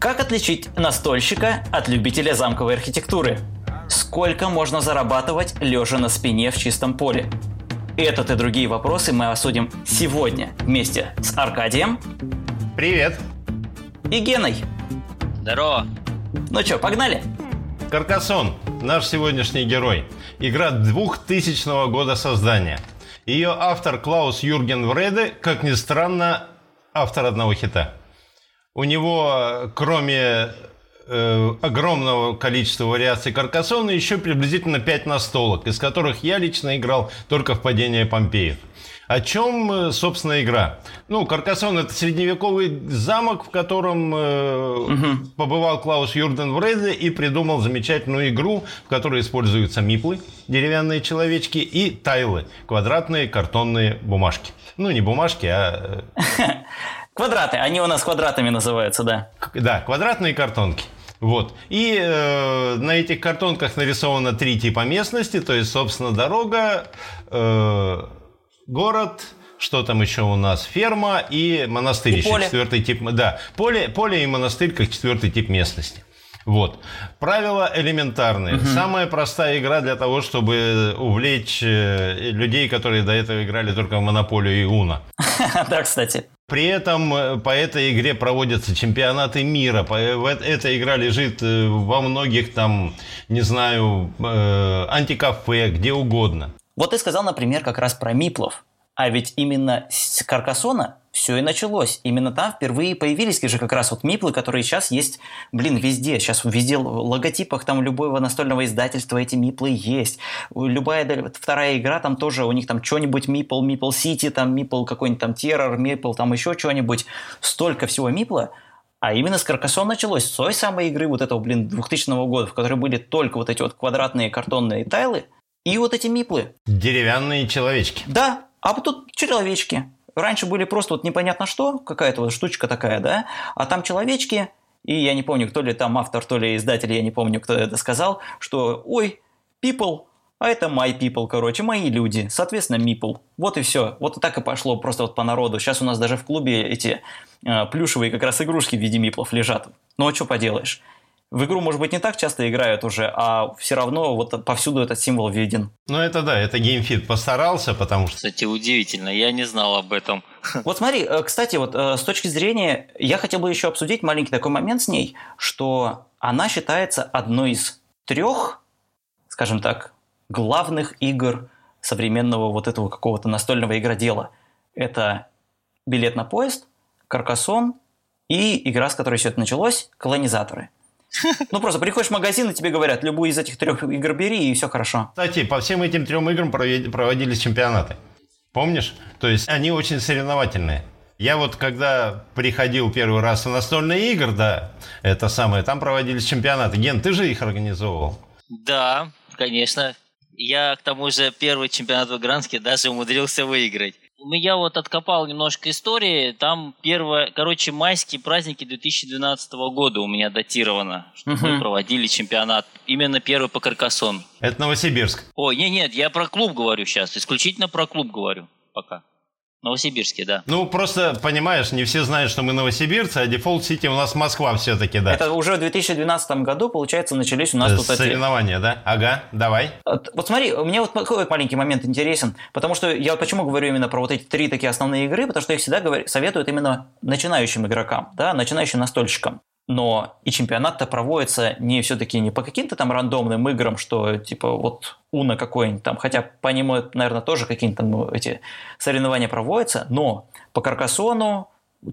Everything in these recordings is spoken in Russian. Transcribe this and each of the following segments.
Как отличить настольщика от любителя замковой архитектуры? Сколько можно зарабатывать лежа на спине в чистом поле? Этот и другие вопросы мы обсудим сегодня вместе с Аркадием. Привет. И Геной. Здорово. Ну что, погнали? Каркасон, наш сегодняшний герой. Игра 2000 года создания. Ее автор Клаус Юрген Вреде, как ни странно, автор одного хита. У него, кроме э, огромного количества вариаций Каркасона, еще приблизительно 5 настолок, из которых я лично играл только в падение Помпеев. О чем, э, собственно, игра? Ну, Каркасон – это средневековый замок, в котором э, угу. побывал Клаус Юрден Вреде и придумал замечательную игру, в которой используются миплы, деревянные человечки, и тайлы, квадратные картонные бумажки. Ну, не бумажки, а... Квадраты, они у нас квадратами называются, да. Да, квадратные картонки. Вот. И э, на этих картонках нарисовано три типа местности, то есть, собственно, дорога, э, город, что там еще у нас? Ферма и монастырь. И еще поле. четвертый тип. Да, поле, поле и монастырь как четвертый тип местности. Вот. Правила элементарные. Угу. Самая простая игра для того, чтобы увлечь э, людей, которые до этого играли только в Монополию и Уна. Да, кстати. При этом э, по этой игре проводятся чемпионаты мира. Эта игра лежит э, во многих там, не знаю, антикафе, где угодно. Вот ты сказал, например, как раз про Миплов. А ведь именно Каркасона все и началось. Именно там впервые появились же как раз вот миплы, которые сейчас есть, блин, везде. Сейчас везде в логотипах там любого настольного издательства эти миплы есть. Любая вторая игра там тоже, у них там что-нибудь мипл, мипл сити, там мипл какой-нибудь там террор, мипл, там еще что-нибудь. Столько всего мипла. А именно с Каркасон началось, с той самой игры вот этого, блин, 2000 года, в которой были только вот эти вот квадратные картонные тайлы и вот эти миплы. Деревянные человечки. Да, а вот тут человечки. Раньше были просто вот непонятно что, какая-то вот штучка такая, да, а там человечки, и я не помню, кто ли там автор, то ли издатель, я не помню, кто это сказал, что ой, people, а это my people, короче, мои люди, соответственно, meeple. Вот и все. Вот так и пошло просто вот по народу. Сейчас у нас даже в клубе эти э, плюшевые как раз игрушки в виде миплов лежат. Ну а что поделаешь? В игру, может быть, не так часто играют уже, а все равно вот повсюду этот символ виден. Ну, это да, это геймфит постарался, потому что... Кстати, удивительно, я не знал об этом. Вот смотри, э, кстати, вот э, с точки зрения, я хотел бы еще обсудить маленький такой момент с ней, что она считается одной из трех, скажем так, главных игр современного вот этого какого-то настольного игродела. Это билет на поезд, Каркасон и игра, с которой все это началось, колонизаторы – ну, просто приходишь в магазин, и тебе говорят, любую из этих трех игр бери, и все хорошо. Кстати, по всем этим трем играм проводились чемпионаты. Помнишь? То есть они очень соревновательные. Я вот когда приходил первый раз в настольные игры, да, это самое, там проводились чемпионаты. Ген, ты же их организовывал? Да, конечно. Я, к тому же, первый чемпионат в Игранске даже умудрился выиграть. Я вот откопал немножко истории. Там первое, короче, майские праздники 2012 года у меня датировано, что угу. мы проводили чемпионат. Именно первый по Каркассон. Это Новосибирск. Ой, нет, нет, я про клуб говорю сейчас. Исключительно про клуб говорю пока. Новосибирске, да. Ну, просто, понимаешь, не все знают, что мы новосибирцы, а default city у нас Москва все-таки, да. Это уже в 2012 году, получается, начались у нас тут Соревнования, эти... да? Ага, давай. Вот смотри, мне вот какой маленький момент интересен, потому что я вот почему говорю именно про вот эти три такие основные игры, потому что их всегда говорю, советуют именно начинающим игрокам, да, начинающим настольщикам но и чемпионат-то проводится не все-таки не по каким-то там рандомным играм, что типа вот Уна какой-нибудь там, хотя по нему, наверное, тоже какие-то ну, эти соревнования проводятся, но по Каркасону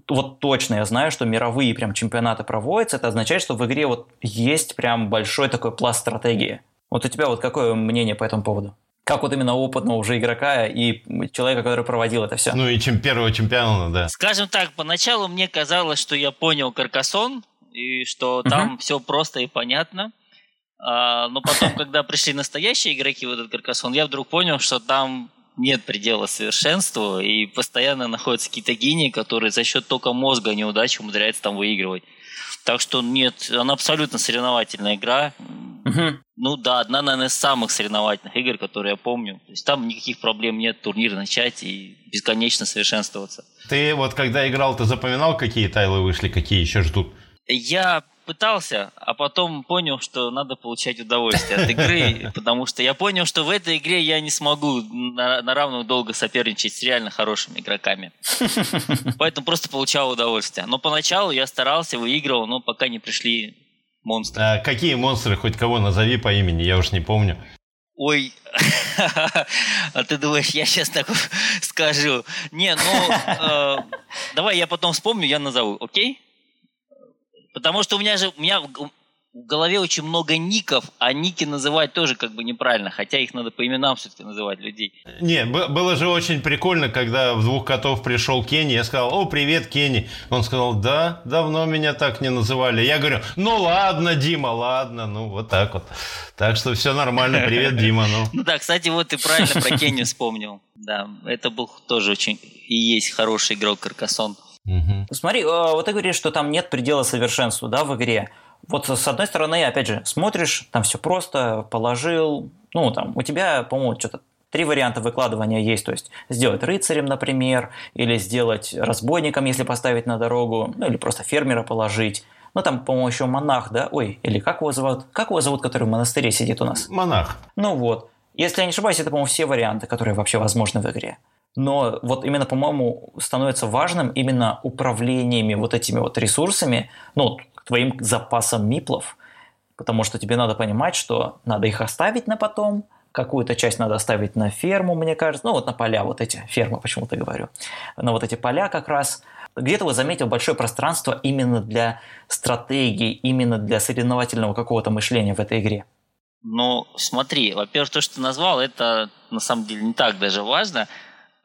вот точно я знаю, что мировые прям чемпионаты проводятся, это означает, что в игре вот есть прям большой такой пласт стратегии. Вот у тебя вот какое мнение по этому поводу? Как вот именно опытного уже игрока и человека, который проводил это все? Ну и чем первого чемпиона, да. Скажем так, поначалу мне казалось, что я понял Каркасон, и что там uh-huh. все просто и понятно. А, но потом, когда пришли настоящие игроки в этот Каркасон, я вдруг понял, что там нет предела совершенству, и постоянно находятся какие-то гении, которые за счет только мозга неудачи умудряются там выигрывать. Так что нет, она абсолютно соревновательная игра. Угу. Ну да, одна, наверное, из самых соревновательных игр, которые я помню. То есть там никаких проблем нет, турнир начать и бесконечно совершенствоваться. Ты вот когда играл, ты запоминал, какие тайлы вышли, какие еще ждут? Я пытался, а потом понял, что надо получать удовольствие от игры, потому что я понял, что в этой игре я не смогу на, на равную долго соперничать с реально хорошими игроками. Поэтому просто получал удовольствие. Но поначалу я старался, выигрывал, но пока не пришли монстры. А какие монстры? Хоть кого назови по имени, я уж не помню. Ой, а ты думаешь, я сейчас так скажу? Не, ну, э, давай я потом вспомню, я назову, окей? Потому что у меня же у меня в голове очень много ников, а ники называть тоже как бы неправильно, хотя их надо по именам все-таки называть людей. Не, было же очень прикольно, когда в двух котов пришел Кенни, я сказал, о, привет, Кенни. Он сказал, да, давно меня так не называли. Я говорю, ну ладно, Дима, ладно, ну вот так вот. Так что все нормально, привет, Дима. Ну, ну да, кстати, вот ты правильно про Кенни вспомнил. Да, это был тоже очень и есть хороший игрок Каркасон. Угу. Смотри, а, вот ты говоришь, что там нет предела совершенству, да, в игре. Вот с одной стороны, опять же, смотришь, там все просто, положил, ну, там, у тебя, по-моему, что-то три варианта выкладывания есть, то есть сделать рыцарем, например, или сделать разбойником, если поставить на дорогу, ну, или просто фермера положить. Ну, там, по-моему, еще монах, да? Ой, или как его зовут? Как его зовут, который в монастыре сидит у нас? Монах. Ну вот. Если я не ошибаюсь, это, по-моему, все варианты, которые вообще возможны в игре но вот именно, по-моему, становится важным именно управлениями вот этими вот ресурсами, ну, твоим запасом миплов, потому что тебе надо понимать, что надо их оставить на потом, какую-то часть надо оставить на ферму, мне кажется, ну вот на поля вот эти, фермы почему-то говорю, на вот эти поля как раз. Где-то вы заметил большое пространство именно для стратегии, именно для соревновательного какого-то мышления в этой игре. Ну, смотри, во-первых, то, что ты назвал, это на самом деле не так даже важно –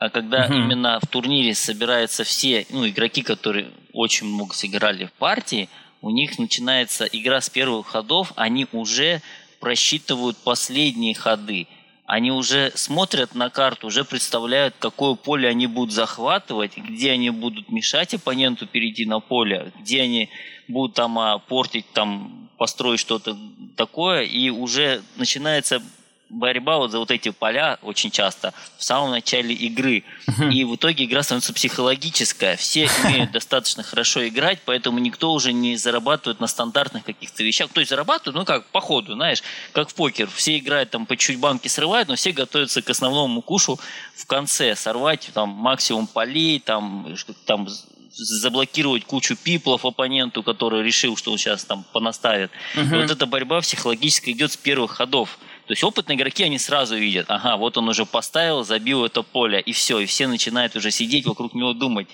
а когда угу. именно в турнире собираются все ну, игроки, которые очень много сыграли в партии, у них начинается игра с первых ходов, они уже просчитывают последние ходы. Они уже смотрят на карту, уже представляют, какое поле они будут захватывать, где они будут мешать оппоненту перейти на поле, где они будут там а, портить, там, построить что-то такое, и уже начинается борьба вот за вот эти поля очень часто в самом начале игры. И в итоге игра становится психологическая. Все умеют достаточно хорошо играть, поэтому никто уже не зарабатывает на стандартных каких-то вещах. То есть зарабатывают, ну как, по ходу, знаешь, как в покер. Все играют там по чуть банки срывают, но все готовятся к основному кушу в конце. Сорвать там максимум полей, там, там заблокировать кучу пиплов оппоненту, который решил, что он сейчас там понаставит. Uh-huh. Вот эта борьба психологически идет с первых ходов. То есть опытные игроки, они сразу видят, ага, вот он уже поставил, забил это поле, и все, и все начинают уже сидеть вокруг него думать.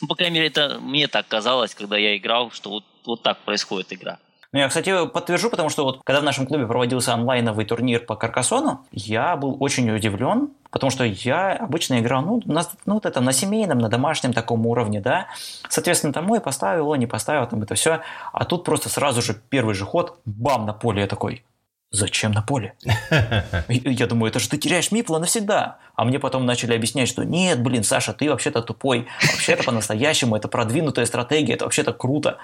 Ну, по крайней мере, это мне так казалось, когда я играл, что вот, вот так происходит игра. Ну, я, кстати, подтвержу, потому что вот когда в нашем клубе проводился онлайновый турнир по Каркасону, я был очень удивлен, потому что я обычно играл, ну, на, ну, вот это на семейном, на домашнем таком уровне, да. Соответственно, тому и поставил, не поставил, там это все. А тут просто сразу же первый же ход, бам, на поле я такой, Зачем на поле? Я думаю, это же ты теряешь мипла навсегда. А мне потом начали объяснять, что нет, блин, Саша, ты вообще-то тупой. Вообще-то по-настоящему это продвинутая стратегия, это вообще-то круто.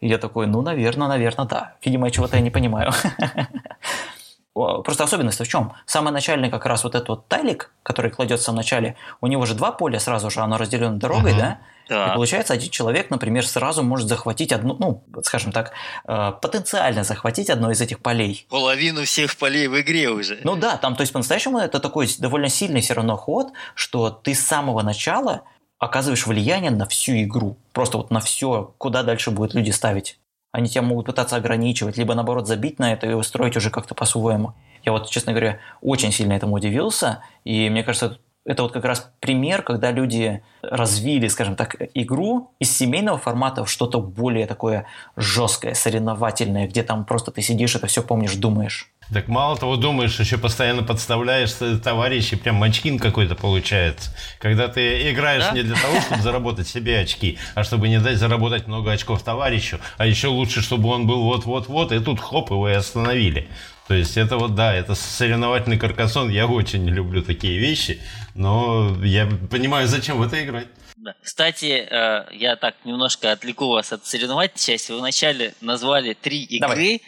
И я такой, ну, наверное, наверное, да. Видимо, чего-то я не понимаю. Просто особенность в чем? Самый начальный как раз вот этот вот тайлик, который кладется в начале, у него же два поля сразу же, оно разделено дорогой, да? Да. И получается, один человек, например, сразу может захватить одну, ну, скажем так, э, потенциально захватить одно из этих полей. Половину всех полей в игре уже. Ну да, там, то есть по-настоящему это такой довольно сильный все равно ход, что ты с самого начала оказываешь влияние на всю игру. Просто вот на все, куда дальше будут люди ставить. Они тебя могут пытаться ограничивать, либо наоборот забить на это и устроить уже как-то по-своему. Я вот, честно говоря, очень сильно этому удивился, и мне кажется, это вот как раз пример, когда люди развили, скажем так, игру из семейного формата в что-то более такое жесткое, соревновательное, где там просто ты сидишь, это все помнишь, думаешь. Так мало того думаешь, еще постоянно подставляешь товарищей, прям очкин какой-то получается. Когда ты играешь да? не для того, чтобы заработать себе очки, а чтобы не дать заработать много очков товарищу, а еще лучше, чтобы он был вот-вот-вот, и тут хоп, его и остановили. То есть это вот, да, это соревновательный каркасон, я очень люблю такие вещи, но я понимаю, зачем в это играть. Да. Кстати, э, я так немножко отвлеку вас от соревновательной части. Вы вначале назвали три игры. Давай.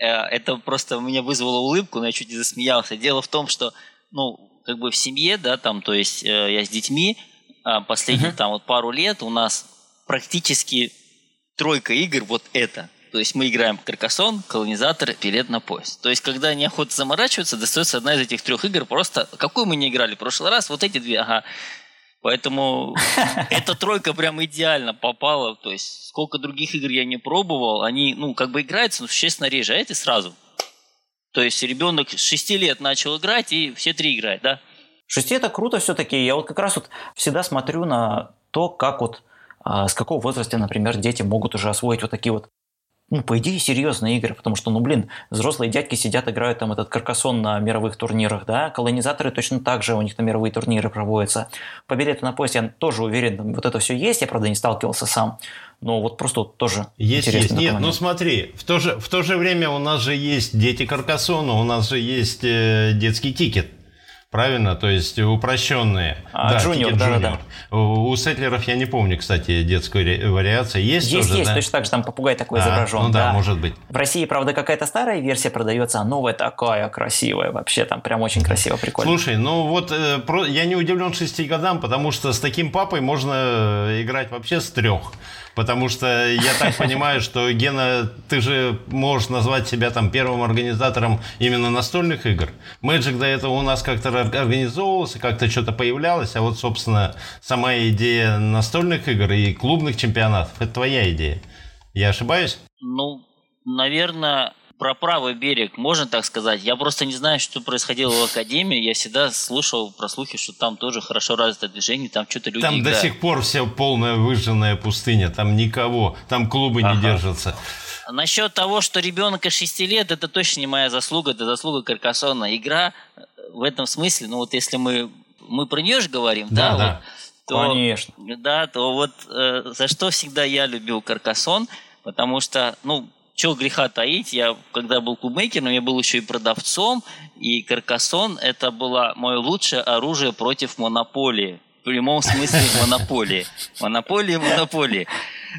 Э, это просто меня вызвало улыбку, но я чуть не засмеялся. Дело в том, что, ну, как бы в семье, да, там, то есть э, я с детьми, а последние uh-huh. там вот пару лет у нас практически тройка игр вот это. То есть мы играем Каркасон, Колонизатор, Билет на поезд. То есть, когда неохота заморачиваться, достается одна из этих трех игр. Просто какую мы не играли в прошлый раз, вот эти две, ага. Поэтому эта тройка прям идеально попала. То есть, сколько других игр я не пробовал, они, ну, как бы играются, но существенно реже, а эти сразу. То есть, ребенок с 6 лет начал играть, и все три играют, да? Шести это круто все-таки. Я вот как раз вот всегда смотрю на то, как вот а, с какого возраста, например, дети могут уже освоить вот такие вот ну, по идее, серьезные игры, потому что, ну, блин, взрослые дядьки сидят, играют там этот каркасон на мировых турнирах, да, колонизаторы точно так же, у них там мировые турниры проводятся. По билету на поезд я тоже уверен, вот это все есть, я, правда, не сталкивался сам, но вот просто тоже есть, есть. Нет, момент. ну смотри, в то, же, в то же время у нас же есть дети Каркасона, у нас же есть э, детский тикет. Правильно, то есть упрощенные. А, да, джуниор, да, да, У сетлеров я не помню, кстати, детской вариации. Есть Есть, тоже, есть, да? точно так же там попугай такой а, изображен. Ну да, да, может быть. В России, правда, какая-то старая версия продается, а новая такая красивая вообще, там прям очень красиво, прикольно. Слушай, ну вот э, я не удивлен шести годам, потому что с таким папой можно играть вообще с трех. Потому что я так понимаю, что Гена, ты же можешь назвать себя там первым организатором именно настольных игр. Magic до этого у нас как-то организовывался, как-то что-то появлялось, а вот, собственно, сама идея настольных игр и клубных чемпионатов – это твоя идея. Я ошибаюсь? Ну, наверное, про правый берег, можно так сказать. Я просто не знаю, что происходило в Академии. Я всегда слушал про слухи, что там тоже хорошо развито движение, там что-то люди Там играют. до сих пор вся полная выжженная пустыня, там никого, там клубы ага. не держатся. Насчет того, что ребенка 6 лет, это точно не моя заслуга, это заслуга Каркасона. Игра в этом смысле, ну вот если мы, мы про нее же говорим, да, да, да. Вот, то, Конечно. Да, то вот э, за что всегда я любил Каркасон, потому что, ну, чего греха таить, я когда был клубмейкером, я был еще и продавцом, и Каркасон это было мое лучшее оружие против монополии. В прямом смысле монополии. Монополии, монополии.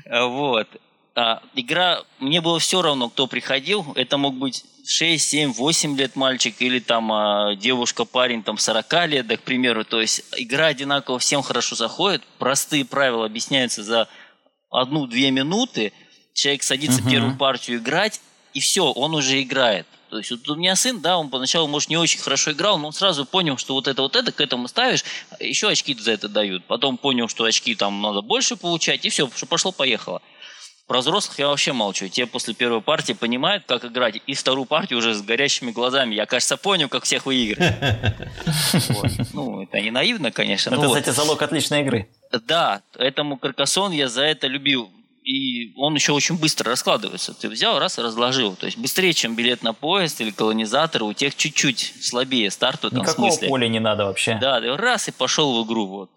Вот. А, игра, мне было все равно, кто приходил. Это мог быть 6, 7, 8 лет мальчик или там а, девушка, парень там 40 лет, да, к примеру. То есть игра одинаково всем хорошо заходит. Простые правила объясняются за одну-две минуты – человек садится uh-huh. первую партию играть, и все, он уже играет. То есть вот у меня сын, да, он поначалу, может, не очень хорошо играл, но он сразу понял, что вот это, вот это, к этому ставишь, еще очки за это дают. Потом понял, что очки там надо больше получать, и все, пошло-поехало. Про взрослых я вообще молчу. Те после первой партии понимают, как играть, и вторую партию уже с горящими глазами. Я, кажется, понял, как всех выиграть. Ну, это не наивно, конечно. Это, кстати, залог отличной игры. Да, этому Каркасон я за это любил и он еще очень быстро раскладывается. Ты взял, раз и разложил. То есть быстрее, чем билет на поезд или колонизатор, у тех чуть-чуть слабее старт в этом Никакого смысле. поля не надо вообще. Да, раз и пошел в игру. Вот.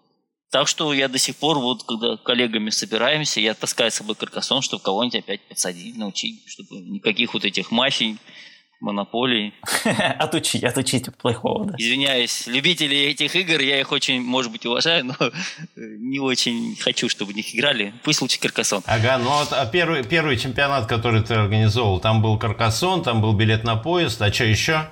Так что я до сих пор, вот когда коллегами собираемся, я таскаю с собой каркасон, чтобы кого-нибудь опять подсадить, научить, чтобы никаких вот этих мафий монополии. отучить, отучить плохого, да. Извиняюсь, любители этих игр, я их очень, может быть, уважаю, но не очень хочу, чтобы в них играли. Пусть лучше Каркасон. Ага, ну вот а первый, первый чемпионат, который ты организовал, там был Каркасон, там был билет на поезд, а что еще?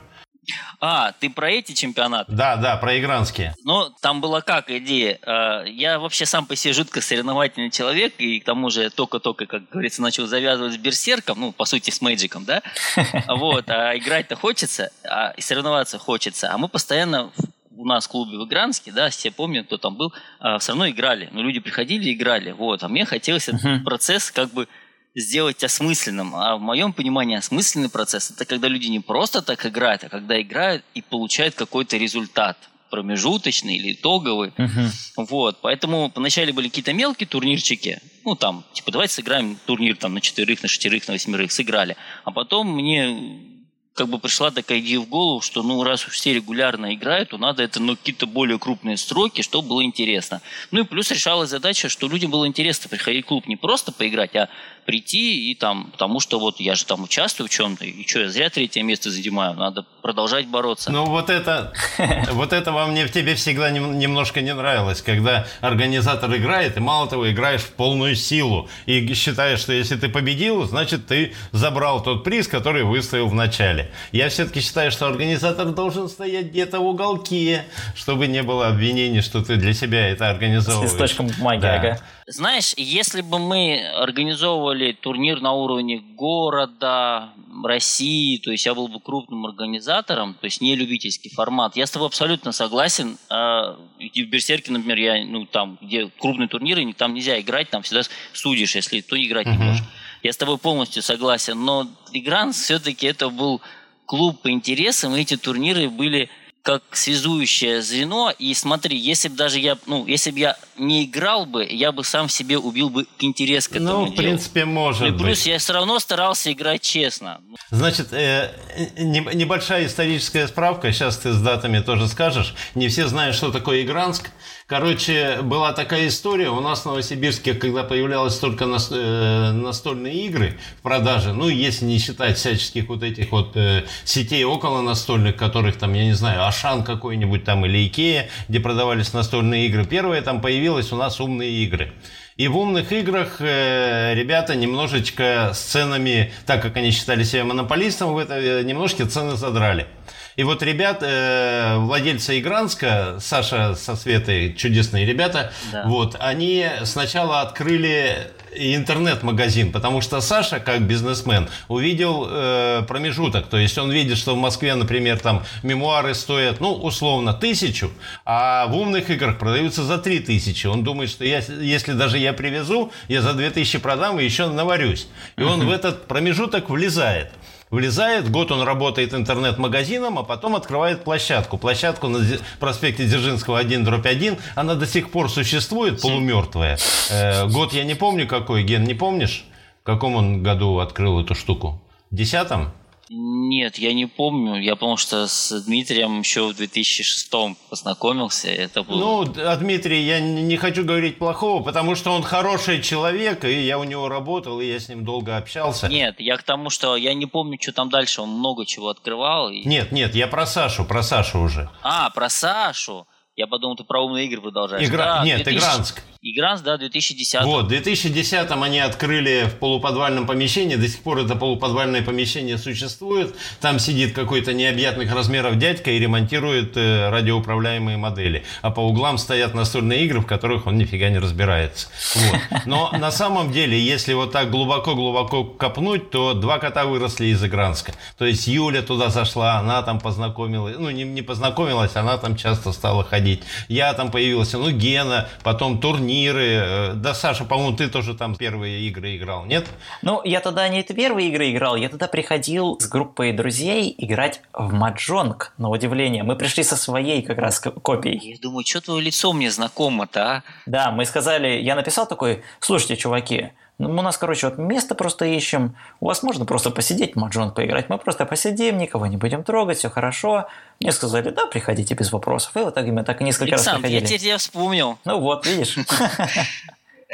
А, ты про эти чемпионаты? Да, да, про игранские. Ну, там была как идея. А, я вообще сам по себе жутко соревновательный человек, и к тому же только-только, как говорится, начал завязывать с берсерком, ну, по сути, с мэджиком, да? Вот, а играть-то хочется, а и соревноваться хочется. А мы постоянно у нас в клубе в Игранске, да, все помнят, кто там был, а, все равно играли. Ну, люди приходили и играли. Вот, а мне хотелось этот процесс как бы сделать осмысленным. А в моем понимании осмысленный процесс – это когда люди не просто так играют, а когда играют и получают какой-то результат промежуточный или итоговый. Uh-huh. Вот, поэтому поначалу были какие-то мелкие турнирчики, ну там, типа, давайте сыграем турнир там на четырех, на шестерых, на восьмерых, сыграли. А потом мне как бы пришла такая идея в голову, что ну раз все регулярно играют, то надо это ну какие-то более крупные строки, чтобы было интересно. Ну и плюс решалась задача, что людям было интересно приходить в клуб не просто поиграть, а прийти и там, потому что вот я же там участвую в чем-то, и что, я зря третье место занимаю, надо продолжать бороться. Ну вот это, вот это вам мне в тебе всегда немножко не нравилось, когда организатор играет, и мало того, играешь в полную силу, и считаешь, что если ты победил, значит ты забрал тот приз, который выставил в начале. Я все-таки считаю, что организатор должен стоять где-то в уголке, чтобы не было обвинений, что ты для себя это организовываешь. С листочком бумаги, да. ага. Знаешь, если бы мы организовывали делали турнир на уровне города, России, то есть я был бы крупным организатором, то есть не любительский формат. Я с тобой абсолютно согласен. А, в Берсерке, например, я, ну, там, где крупные турниры, там нельзя играть, там всегда судишь, если то играть не можешь. Я с тобой полностью согласен, но Игранс все-таки это был клуб по интересам, и эти турниры были как связующее звено. И смотри, если бы даже я, ну, если бы я не играл бы, я бы сам себе убил бы интерес к этому Ну, в принципе, может и плюс быть. я все равно старался играть честно. Значит, э, не- небольшая историческая справка, сейчас ты с датами тоже скажешь. Не все знают, что такое Игранск. Короче, была такая история. У нас в Новосибирске, когда появлялись только э, настольные игры в продаже, ну, если не считать всяческих вот этих вот э, сетей около настольных, которых там, я не знаю, Ашан какой-нибудь там или Икея, где продавались настольные игры. Первое там появилось у нас умные игры. И в умных играх э, ребята немножечко с ценами, так как они считали себя монополистом, в это, э, немножко цены задрали. И вот ребят, э, владельцы Игранска, Саша со Светой, чудесные ребята, Да. вот, они сначала открыли интернет-магазин, потому что Саша, как бизнесмен, увидел э, промежуток. То есть он видит, что в Москве, например, там мемуары стоят, ну, условно, тысячу, а в умных играх продаются за три тысячи. Он думает, что я, если даже я привезу, я за две тысячи продам и еще наварюсь. И он в этот промежуток влезает. Влезает, год он работает интернет-магазином, а потом открывает площадку. Площадку на проспекте Дзержинского 1 дробь 1, она до сих пор существует, полумертвая. Э, год я не помню какой, Ген, не помнишь? В каком он году открыл эту штуку? В десятом? Нет, я не помню. Я помню, что с Дмитрием еще в 2006 познакомился. Это было... Ну, о Дмитрии я не хочу говорить плохого, потому что он хороший человек, и я у него работал, и я с ним долго общался. Нет, я к тому, что я не помню, что там дальше. Он много чего открывал. и- Нет, нет, я про Сашу, про Сашу уже. А, про Сашу. Я подумал, ты про умные игры продолжаешь. Игра- Да, Нет, 2000 Игранск. Игранс, да, 2010. Вот, в 2010-м они открыли в полуподвальном помещении, до сих пор это полуподвальное помещение существует, там сидит какой-то необъятных размеров дядька и ремонтирует э, радиоуправляемые модели, а по углам стоят настольные игры, в которых он нифига не разбирается. Вот. Но на самом деле, если вот так глубоко-глубоко копнуть, то два кота выросли из Игранска. То есть Юля туда зашла, она там познакомилась, ну не, не познакомилась, она там часто стала ходить. Я там появился, ну Гена, потом турниры. э, Да, Саша, по-моему, ты тоже там первые игры играл, нет? Ну, я тогда не это первые игры играл, я тогда приходил с группой друзей играть в маджонг, на удивление. Мы пришли со своей как раз ко- копией. Я думаю, что твое лицо мне знакомо-то, а? Да, мы сказали, я написал такой, слушайте, чуваки, ну, у нас, короче, вот место просто ищем, у вас можно просто посидеть, в маджонг поиграть, мы просто посидим, никого не будем трогать, все хорошо. Мне сказали, да, приходите без вопросов. И вот так мы так несколько раз Александр, я приходили. теперь тебя вспомнил. Ну вот, видишь.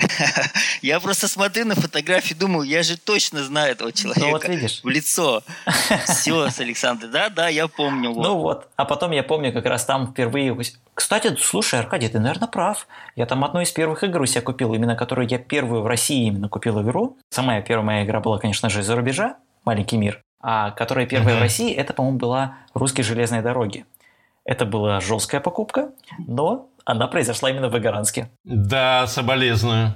Я просто смотрю на фотографии, думаю, я же точно знаю этого человека. Ну вот видишь. В лицо. Все, с Александр. Да, да, я помню. вот. Ну вот, а потом я помню как раз там впервые... Кстати, слушай, Аркадий, ты, наверное, прав. Я там одну из первых игр у себя купил, именно которую я первую в России именно купил игру. Самая первая моя игра была, конечно же, из-за рубежа, «Маленький мир». А которая первая в. России, это, по-моему, была «Русские железные дороги». Это была жесткая покупка, но она произошла именно в Игоранске. Да, соболезную.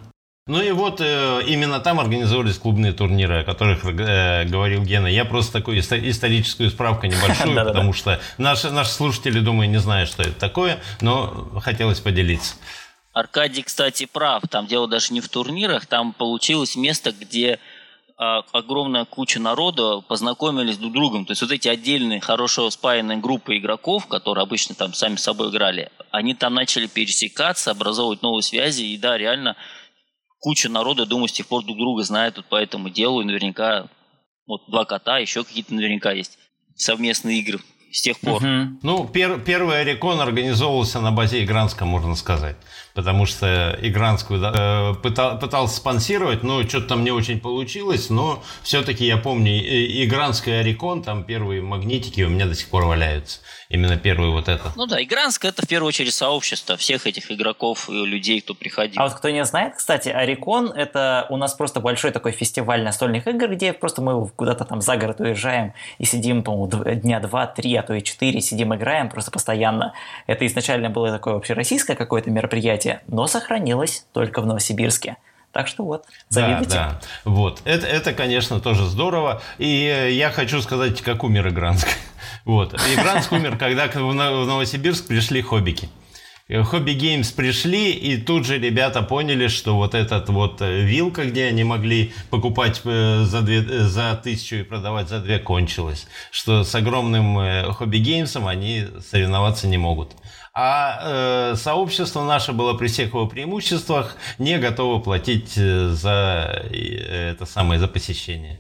Ну и вот э, именно там организовывались клубные турниры, о которых э, говорил Гена. Я просто такую исто- историческую справку небольшую, потому что наши, наши слушатели, думаю, не знают, что это такое, но хотелось поделиться. Аркадий, кстати, прав. Там дело даже не в турнирах, там получилось место, где огромная куча народа познакомились друг с другом. То есть вот эти отдельные, хорошо спаянные группы игроков, которые обычно там сами с собой играли, они там начали пересекаться, образовывать новые связи. И да, реально куча народа, думаю, с тех пор друг друга знает вот по этому делу. И наверняка вот два кота, еще какие-то наверняка есть совместные игры с тех пор. Мгм. Ну, пер- первый Орикон организовывался на базе Игранска, можно сказать. Потому что Игранскую да, э, пыта- пытался спонсировать, но что-то там не очень получилось. Но все-таки я помню, Игранск и Орикон, там первые магнитики у меня до сих пор валяются. Именно первый вот этот. Ну да, Игранск это в первую очередь сообщество всех этих игроков и людей, кто приходил. А вот кто не знает, кстати, Орикон – это у нас просто большой такой фестиваль настольных игр, где просто мы куда-то там за город уезжаем и сидим, по-моему, дня два, три, а то и четыре, сидим, играем просто постоянно. Это изначально было такое общероссийское какое-то мероприятие, но сохранилось только в Новосибирске. Так что вот, завидуйте. Да, да. Вот. Это, это, конечно, тоже здорово. И я хочу сказать, как умер Игранск. Вот. Игранск умер, когда в Новосибирск пришли хоббики. Э, Хобби Геймс пришли, и тут же ребята поняли, что вот этот вот э, вилка, где они могли покупать э, за, две, за тысячу и продавать за две, кончилась. Что с огромным Хобби Геймсом они соревноваться не могут. А э, сообщество наше было при всех его преимуществах не готово платить за это самое за посещение.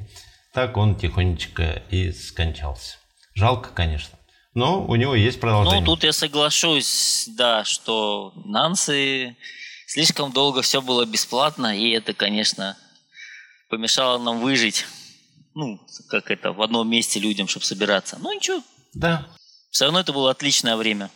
Так он тихонечко и скончался. Жалко, конечно но у него есть продолжение. Ну, тут я соглашусь, да, что Нансы слишком долго все было бесплатно, и это, конечно, помешало нам выжить. Ну, как это, в одном месте людям, чтобы собираться. Ну, ничего. Да. Все равно это было отличное время.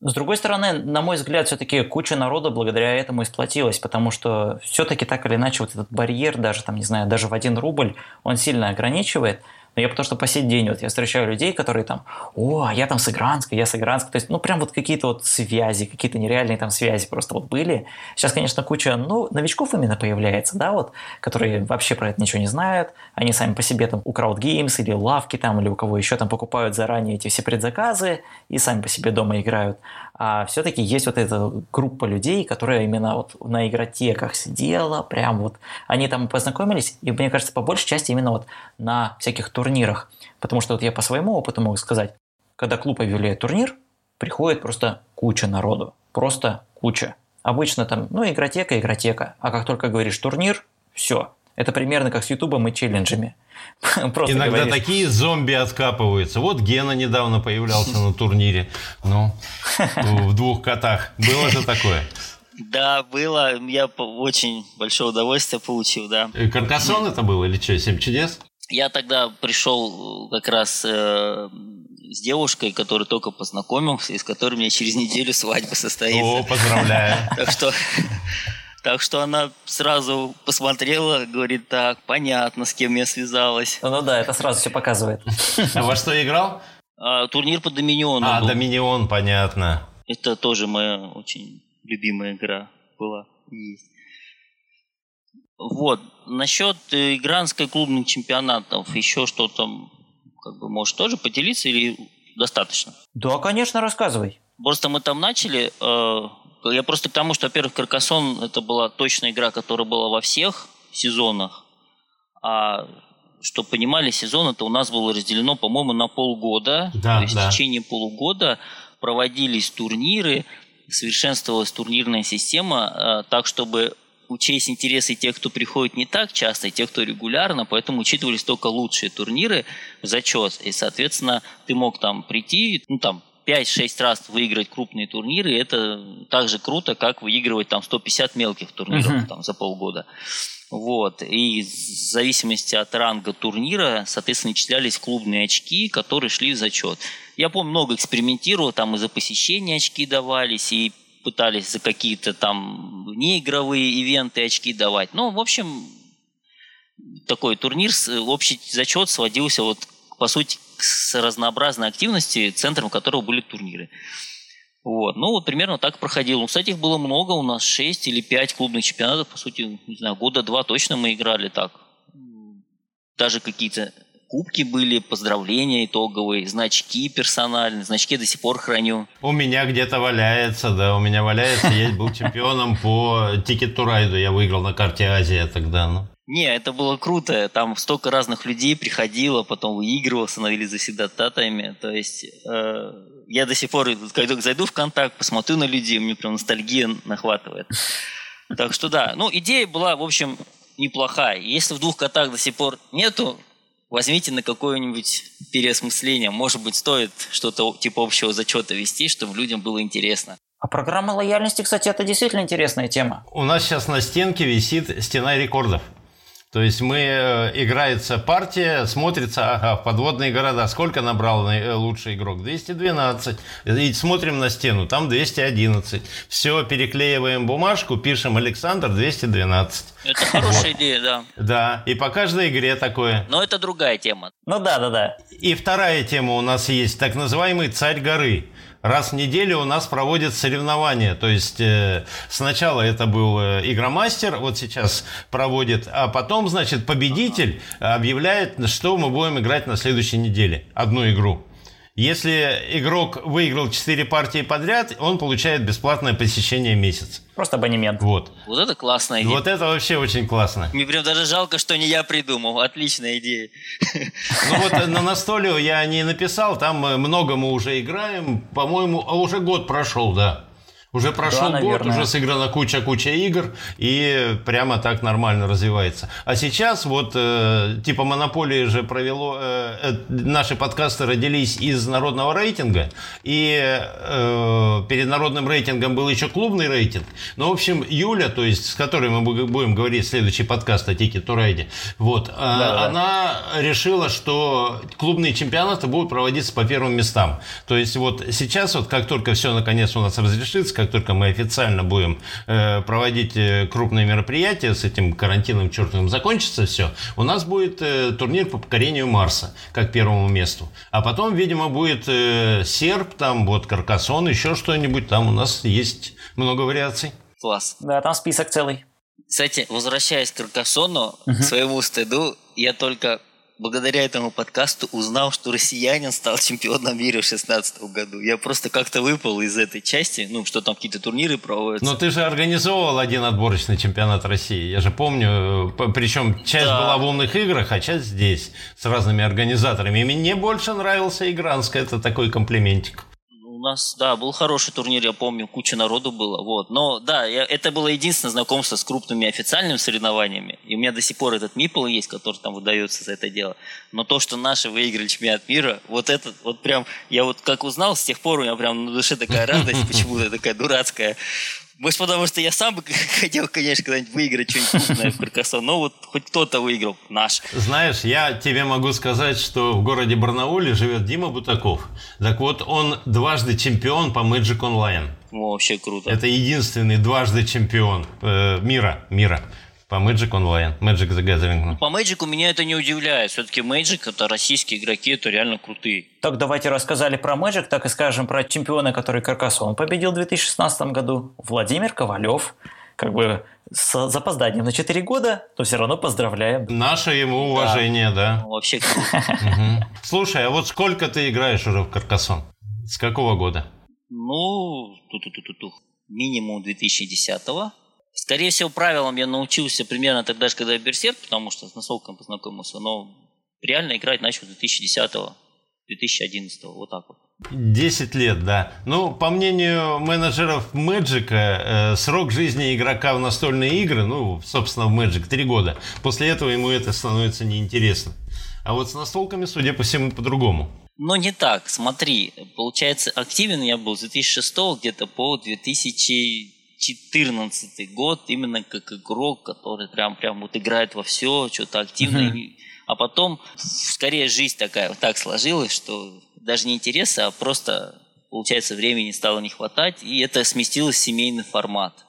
С другой стороны, на мой взгляд, все-таки куча народа благодаря этому и сплотилась, потому что все-таки так или иначе вот этот барьер, даже там, не знаю, даже в один рубль, он сильно ограничивает. Но я потому что по сей день вот я встречаю людей, которые там, о, я там с Игранска, я с Игранска. То есть, ну, прям вот какие-то вот связи, какие-то нереальные там связи просто вот были. Сейчас, конечно, куча, ну, новичков именно появляется, да, вот, которые вообще про это ничего не знают. Они сами по себе там у Crowd Games или лавки там, или у кого еще там покупают заранее эти все предзаказы и сами по себе дома играют. А все-таки есть вот эта группа людей, которая именно вот на игротеках сидела, прям вот они там познакомились, и мне кажется, по большей части именно вот на всяких турнирах. Потому что вот я по своему опыту могу сказать, когда клуб объявляет турнир, приходит просто куча народу. Просто куча. Обычно там, ну, игротека, игротека. А как только говоришь турнир, все. Это примерно как с Ютубом и челленджами. Просто Иногда говоришь. такие зомби откапываются. Вот Гена недавно появлялся на турнире. Ну, в двух котах. Было же такое? Да, было. Я очень большое удовольствие получил, да. Каркасон это был или что, Семь чудес? Я тогда пришел как раз э, с девушкой, которую только познакомился, и с которой у меня через неделю свадьба состоится. О, поздравляю. Так что, так что она сразу посмотрела, говорит, так, понятно, с кем я связалась. Ну да, это сразу все показывает. А во что играл? А, турнир по Доминиону. А, был. Доминион, понятно. Это тоже моя очень любимая игра была есть. Вот. Насчет э, игранской клубных чемпионатов, еще что-то, как бы, можешь тоже поделиться или достаточно? Да, конечно, рассказывай. Просто мы там начали. Э, я просто к тому, что, во-первых, Каркасон это была точная игра, которая была во всех сезонах. А что понимали, сезон это у нас было разделено, по-моему, на полгода. Да, То есть да. в течение полугода проводились турниры, совершенствовалась турнирная система э, так, чтобы учесть интересы тех, кто приходит не так часто, и тех, кто регулярно, поэтому учитывались только лучшие турниры в зачет. И, соответственно, ты мог там прийти, ну там 5-6 раз выиграть крупные турниры, это так же круто, как выигрывать там 150 мелких турниров uh-huh. там, за полгода. Вот. И в зависимости от ранга турнира, соответственно, начислялись клубные очки, которые шли в зачет. Я помню, много экспериментировал, там и за посещение очки давались, и пытались за какие-то там неигровые ивенты очки давать. Ну, в общем, такой турнир, общий зачет сводился вот, по сути, с разнообразной активности, центром которого были турниры. Вот. Ну, вот примерно так проходило. Ну, кстати, их было много, у нас 6 или 5 клубных чемпионатов, по сути, не знаю, года два точно мы играли так. Даже какие-то кубки были, поздравления итоговые, значки персональные, значки до сих пор храню. У меня где-то валяется, да, у меня валяется, я был чемпионом по Ticket to я выиграл на карте Азия тогда, ну. Не, это было круто. Там столько разных людей приходило, потом выигрывал, становились завсегдататами. То есть э, я до сих пор, когда зайду в контакт, посмотрю на людей, мне прям ностальгия нахватывает. Так что да, ну идея была, в общем, неплохая. Если в двух котах до сих пор нету, возьмите на какое-нибудь переосмысление. Может быть, стоит что-то типа общего зачета вести, чтобы людям было интересно. А программа лояльности, кстати, это действительно интересная тема. У нас сейчас на стенке висит стена рекордов. То есть мы э, играется партия, смотрится, ага, в подводные города. Сколько набрал э, лучший игрок? 212. И смотрим на стену, там 211. Все, переклеиваем бумажку, пишем Александр 212. Это хорошая вот. идея, да. Да, и по каждой игре такое. Но это другая тема. Ну да, да, да. И вторая тема у нас есть, так называемый царь горы. Раз в неделю у нас проводят соревнования. То есть э, сначала это был э, игромастер, вот сейчас проводит, а потом, значит, победитель объявляет, что мы будем играть на следующей неделе. Одну игру. Если игрок выиграл 4 партии подряд, он получает бесплатное посещение месяц. Просто абонемент. Вот. Вот это классная идея. Вот это вообще очень классно. Мне прям даже жалко, что не я придумал. Отличная идея. Ну вот на настоле я не написал, там э, много мы уже играем. По-моему, а уже год прошел, да. Уже прошел Да, год, уже сыграна куча-куча игр, и прямо так нормально развивается. А сейчас вот, э, типа Монополии же провело, э, э, наши подкасты родились из народного рейтинга, и э, перед народным рейтингом был еще клубный рейтинг. Ну, в общем, Юля, то есть, с которой мы бу- будем говорить следующий подкаст о Тике Турайде, вот, э, Да-да. она решила, что клубные чемпионаты будут проводиться по первым местам. То есть вот сейчас, вот как только все наконец у нас разрешится, как только мы официально будем э, проводить э, крупные мероприятия, с этим карантином чертовым закончится все, у нас будет э, турнир по покорению Марса, как первому месту. А потом, видимо, будет серп, там вот Каркасон, еще что-нибудь, там у нас есть много вариаций. Класс. Да, там список целый. Кстати, возвращаясь к Каркасону, к своему стыду, я только благодаря этому подкасту узнал, что россиянин стал чемпионом мира в 2016 году. Я просто как-то выпал из этой части, ну, что там какие-то турниры проводятся. Но ты же организовывал один отборочный чемпионат России. Я же помню, п- причем часть Да. была в умных играх, а часть здесь с разными организаторами. И мне больше нравился Игранск. Это такой комплиментик. Нас, да, был хороший турнир, я помню, куча народу было, вот. Но, да, я, это было единственное знакомство с крупными официальными соревнованиями. И у меня до сих пор этот мипл есть, который там выдается за это дело. Но то, что наши выиграли чемпионат мира, вот это, вот прям, я вот как узнал, с тех пор у меня прям на душе такая радость, почему-то такая дурацкая. Может, потому что я сам бы хотел, конечно, когда-нибудь выиграть что-нибудь крупное в Каркасон, но вот хоть кто-то выиграл, наш. Знаешь, я тебе могу сказать, что в городе Барнауле живет Дима Бутаков. Так вот, он дважды чемпион по Magic Online. Вообще круто. Это единственный дважды чемпион э, мира, мира по Magic Online. Magic the Gathering. По Мэджику меня это не удивляет. Все-таки Мэджик это российские игроки, это реально крутые. Так давайте рассказали про Magic, так и скажем про чемпиона, который Каркасон победил в 2016 году. Владимир Ковалев. Как бы с запозданием на 4 года, но все равно поздравляем. Наше ему уважение, да. Ну, вообще. Слушай, а вот сколько ты играешь уже в Каркасон? С какого года? Ну, минимум 2010-го. Скорее всего, правилам я научился примерно тогда же, когда я Берсерк, потому что с настолком познакомился, но реально играть начал 2010-го, 2011-го, вот так вот. 10 лет, да. Ну, по мнению менеджеров Мэджика, э, срок жизни игрока в настольные игры, ну, собственно, в Magic 3 года. После этого ему это становится неинтересно. А вот с настолками, судя по всему, по-другому. Но не так, смотри, получается, активен я был с 2006 где-то по 2014 год, именно как игрок, который прям, прям вот играет во все, что-то активно. И- А потом, скорее, жизнь такая, вот так сложилась, что даже не интерес, а просто, получается, времени стало не хватать, и это сместилось в семейный формат.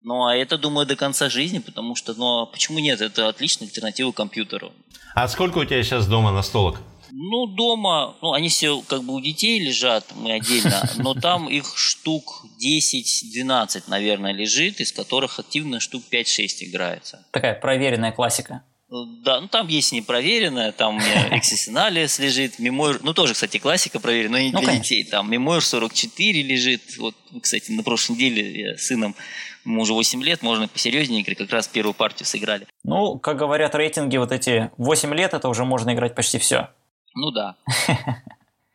Ну, а это, думаю, до конца жизни, потому что, ну, а почему нет? Это отличная альтернатива компьютеру. А сколько у тебя сейчас дома настолок? Ну, дома, ну, они все как бы у детей лежат, мы отдельно, но там их штук 10-12, наверное, лежит, из которых активно штук 5-6 играется. Такая проверенная классика. Э, Да, ну там есть непроверенное, там у меня лежит, Memoir, ну тоже, кстати, классика проверенная, но не Ну, для конечно. детей, там Memoir 44 лежит, вот, кстати, на прошлой неделе я с сыном, ему уже 8 лет, можно посерьезнее играть, как раз первую партию сыграли. Ну, как говорят рейтинги, вот эти 8 лет, это уже можно играть почти все. Ну да.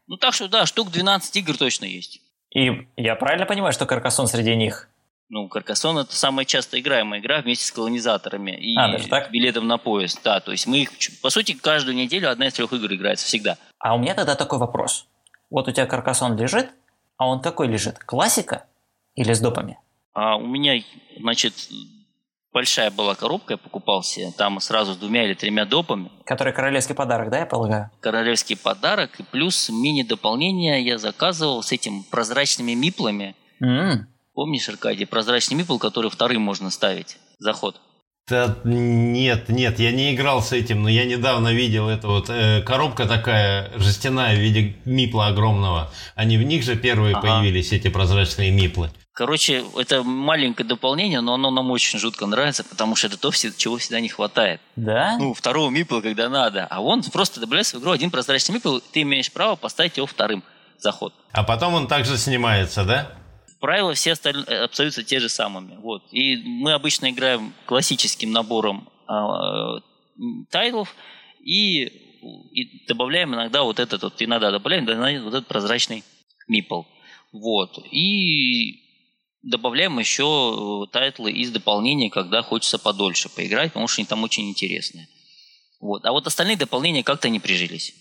Ну так что да, штук 12 игр точно есть. И я правильно понимаю, что Каркасон среди них? Ну, Каркасон это самая часто играемая игра вместе с колонизаторами и А, даже так? билетом на поезд. Да, то есть мы их, по сути, каждую неделю одна из трех игр играется всегда. А у меня тогда такой вопрос. Вот у тебя Каркасон лежит, а он какой лежит? Классика или с допами? А у меня, значит, большая была коробка, я покупал себе, там сразу с двумя или тремя допами. Который королевский подарок, да, я полагаю? Королевский подарок и плюс мини-дополнение я заказывал с этим прозрачными миплами. М, Помнишь, Аркадий, прозрачный мипл, который вторым можно ставить? Заход. Да, нет, нет, я не играл с этим, но я недавно видел эту вот э, коробка такая жестяная в виде мипла огромного. Они в них же первые ага. появились, эти прозрачные миплы. Короче, это маленькое дополнение, но оно нам очень жутко нравится, потому что это то, чего всегда не хватает. Да? Ну, второго мипла, когда надо. А он просто добавляется в игру один прозрачный мипл, ты имеешь право поставить его вторым заход. А потом он также снимается, да? правила все остальные э, абсолютно те же самыми. Вот. И мы обычно играем классическим набором э, тайтлов и, и добавляем иногда вот этот вот, иногда добавляем вот этот прозрачный мипл. Вот. И добавляем еще э, тайлы из дополнения, когда хочется подольше поиграть, потому что они там очень интересные. Вот. А вот остальные дополнения как-то не прижились.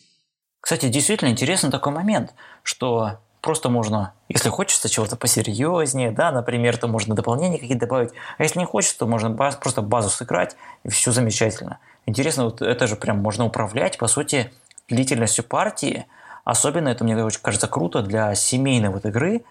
Кстати, действительно интересный такой момент, что просто можно, если хочется чего-то посерьезнее, да, например, то можно дополнения какие-то добавить, а если не хочется, то можно баз, просто базу сыграть, и все замечательно. Интересно, вот это же прям можно управлять, по сути, длительностью партии, особенно это мне кажется круто для семейной вот игры,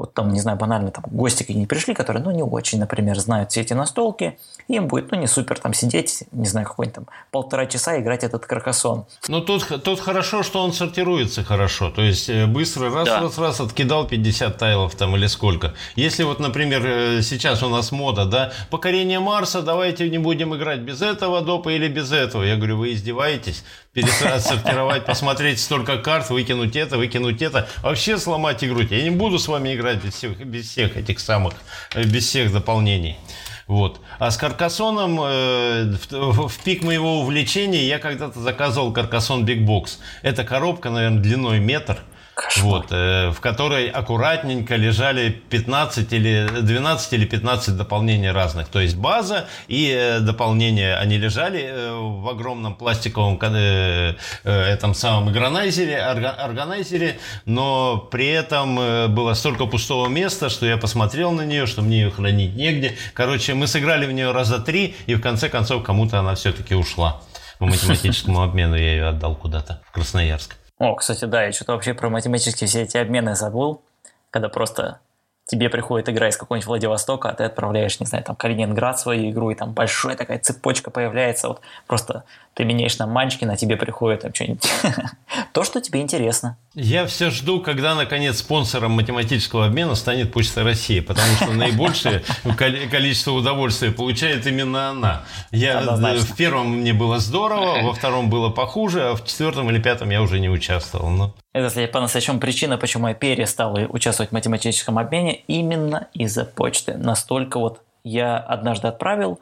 вот там, не знаю, банально там гости какие-нибудь пришли, которые, ну, не очень, например, знают все эти настолки, им будет, ну, не супер там сидеть, не знаю, какой-нибудь там полтора часа играть этот каркасон. Ну, тут, тут хорошо, что он сортируется хорошо, то есть э, быстро раз, да. раз, раз откидал 50 тайлов там или сколько. Если вот, например, э, сейчас у нас мода, да, покорение Марса, давайте не будем играть без этого допа или без этого. Я говорю, вы издеваетесь? Пересортировать, посмотреть столько карт, выкинуть это, выкинуть это. Вообще сломать игру. Я не буду с вами играть без всех, без всех этих самых, э, без всех дополнений. Вот. А с Каркасоном э, в, в пик моего увлечения я когда-то заказывал Каркасон Big Box. Это коробка, наверное, длиной метр. Вот, э, в которой аккуратненько лежали 15 или 12 или 15 дополнений разных. То есть база и э, дополнения, они лежали э, в огромном пластиковом э, э, этом самом органайзере, органайзере, но при этом э, было столько пустого места, что я посмотрел на нее, что мне ее хранить негде. Короче, мы сыграли в нее раза три, и в конце концов кому-то она все-таки ушла. По математическому обмену я ее отдал куда-то в Красноярск. О, кстати, да, я что-то вообще про математические все эти обмены забыл, когда просто тебе приходит игра из какого-нибудь Владивостока, а ты отправляешь, не знаю, там Калининград свою игру, и там большая такая цепочка появляется, вот просто ты меняешь на Манчкина, тебе приходит там что-нибудь. То, что тебе интересно. Я все жду, когда, наконец, спонсором математического обмена станет Почта России, потому что наибольшее количество удовольствия получает именно она. Я в первом мне было здорово, во втором было похуже, а в четвертом или пятом я уже не участвовал. Это, по-настоящему причина, почему я перестал участвовать в математическом обмене, именно из-за почты. Настолько вот я однажды отправил,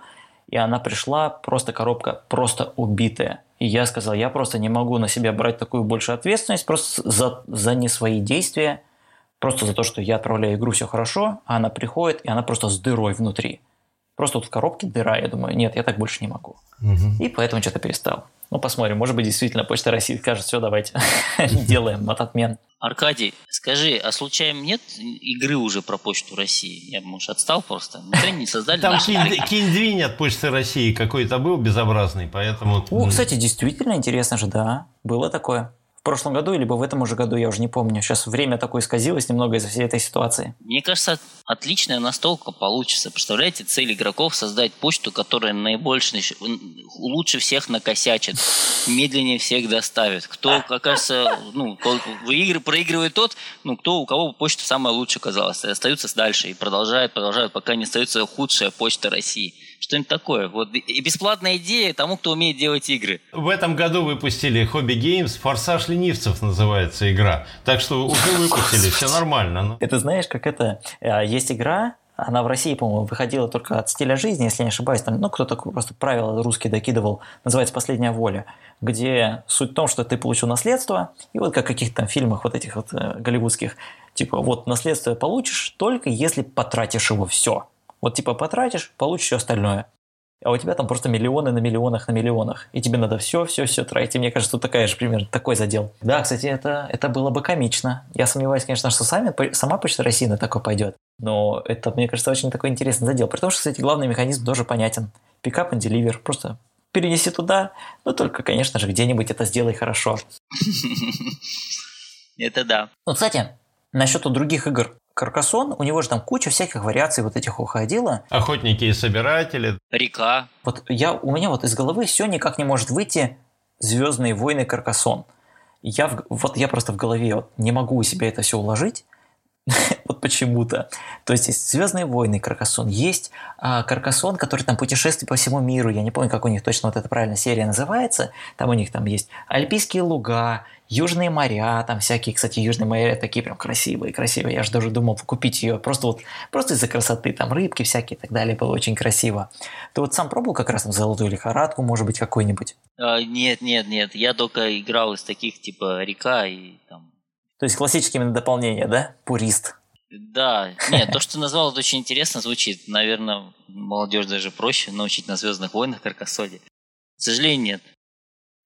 и она пришла, просто коробка просто убитая. И я сказал, я просто не могу на себя брать такую большую ответственность просто за, за не свои действия, просто за то, что я отправляю игру, все хорошо, а она приходит, и она просто с дырой внутри. Просто вот в коробке дыра, я думаю, нет, я так больше не могу. Угу. И поэтому что-то перестал. Ну, посмотрим, может быть, действительно Почта России скажет, все, давайте делаем от отмен. Аркадий, скажи, а случайно нет игры уже про Почту России? Я, может, отстал просто? Мы не создали Там киндвинь от Почты России какой-то был безобразный, поэтому... О, кстати, действительно интересно же, да, было такое прошлом году, либо в этом уже году, я уже не помню. Сейчас время такое исказилось немного из-за всей этой ситуации. Мне кажется, отличная настолка получится. Представляете, цель игроков создать почту, которая наибольше, лучше всех накосячит, медленнее всех доставит. Кто, окажется, ну, выигры, проигрывает тот, ну, кто, у кого почта самая лучшая оказалась. И остаются дальше и продолжают, продолжают, пока не остается худшая почта России что-нибудь такое. Вот. И бесплатная идея тому, кто умеет делать игры. В этом году выпустили Хобби Games «Форсаж ленивцев» называется игра. Так что уже выпустили, все нормально. Но... Это знаешь, как это... Э, есть игра, она в России, по-моему, выходила только от стиля жизни, если не ошибаюсь. Там, ну, кто-то просто правила русские докидывал. Называется «Последняя воля», где суть в том, что ты получил наследство, и вот как в каких-то там фильмах вот этих вот э, голливудских, типа, вот наследство получишь только если потратишь его все. Вот типа потратишь, получишь все остальное. А у тебя там просто миллионы на миллионах на миллионах. И тебе надо все, все, все тратить. И мне кажется, тут такая же примерно такой задел. Да, кстати, это, это было бы комично. Я сомневаюсь, конечно, что сами, сама Почта России на такое пойдет. Но это, мне кажется, очень такой интересный задел. При том, что, кстати, главный механизм тоже понятен. Пикап и деливер. Просто перенеси туда, но только, конечно же, где-нибудь это сделай хорошо. Это да. Ну, кстати, насчет других игр Каркасон, у него же там куча всяких вариаций вот этих уходила. Охотники и собиратели. Река. Вот я, у меня вот из головы все никак не может выйти Звездные войны Каркасон. Я, вот я просто в голове вот не могу у себя это все уложить. вот почему-то. То есть есть Звездные войны Каркасон, есть а, Каркасон, который там путешествует по всему миру. Я не помню, как у них точно вот эта правильная серия называется. Там у них там есть Альпийские луга, Южные моря, там всякие, кстати, Южные моря такие прям красивые, красивые. Я же даже думал купить ее просто вот, просто из-за красоты, там рыбки всякие и так далее, было очень красиво. Ты вот сам пробовал как раз там золотую лихорадку, может быть, какой-нибудь? А, нет, нет, нет, я только играл из таких типа река и там то есть классические именно дополнения, да? Пурист. Да, нет, то, что ты назвал, это очень интересно звучит. Наверное, молодежь даже проще научить на Звездных войнах Каркасоде. К сожалению, нет.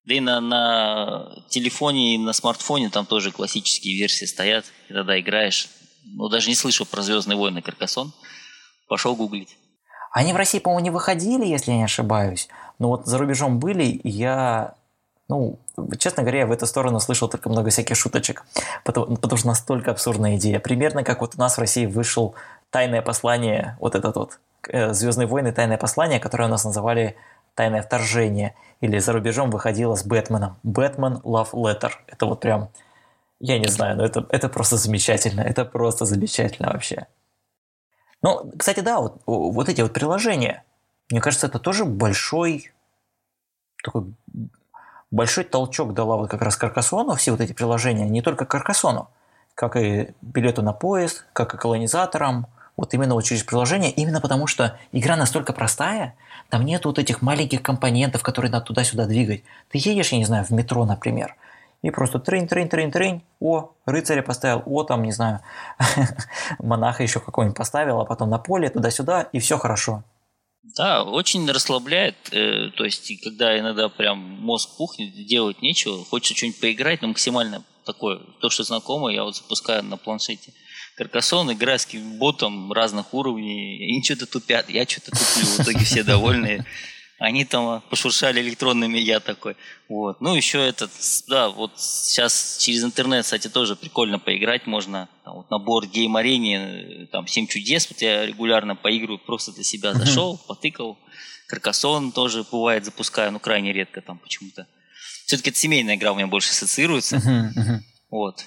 Да и на, на телефоне и на смартфоне там тоже классические версии стоят. И тогда играешь. Ну, даже не слышал про Звездные войны Каркасон. Пошел гуглить. Они в России, по-моему, не выходили, если я не ошибаюсь. Но вот за рубежом были, и я ну, честно говоря, я в эту сторону слышал только много всяких шуточек, потому, потому что настолько абсурдная идея. Примерно как вот у нас в России вышел «Тайное послание», вот этот вот э, «Звездные войны. Тайное послание», которое у нас называли «Тайное вторжение», или за рубежом выходило с Бэтменом. «Бэтмен Love Letter». Это вот прям, я не знаю, но это, это просто замечательно, это просто замечательно вообще. Ну, кстати, да, вот, вот эти вот приложения, мне кажется, это тоже большой такой большой толчок дала вот как раз Каркасону, все вот эти приложения, не только Каркасону, как и билету на поезд, как и колонизаторам, вот именно вот через приложение, именно потому что игра настолько простая, там нет вот этих маленьких компонентов, которые надо туда-сюда двигать. Ты едешь, я не знаю, в метро, например, и просто трынь, трынь, трынь, трынь, о, рыцаря поставил, о, там, не знаю, монаха еще какого-нибудь поставил, а потом на поле, туда-сюда, и все хорошо. Да, очень расслабляет. Э, то есть, когда иногда прям мозг пухнет, делать нечего, хочется что-нибудь поиграть, но максимально такое, то, что знакомо, я вот запускаю на планшете. Каркасон, играю с ботом разных уровней, они что-то тупят, я что-то туплю, в итоге все довольные. Они там пошуршали электронными, я такой. Вот. Ну, еще этот, да, вот сейчас через интернет, кстати, тоже прикольно поиграть можно. Там, вот набор гейм арене, там, 7 чудес, вот я регулярно поигрываю, просто для себя зашел, потыкал. Каркасон тоже бывает запускаю, но крайне редко там почему-то. Все-таки это семейная игра у меня больше ассоциируется. Вот.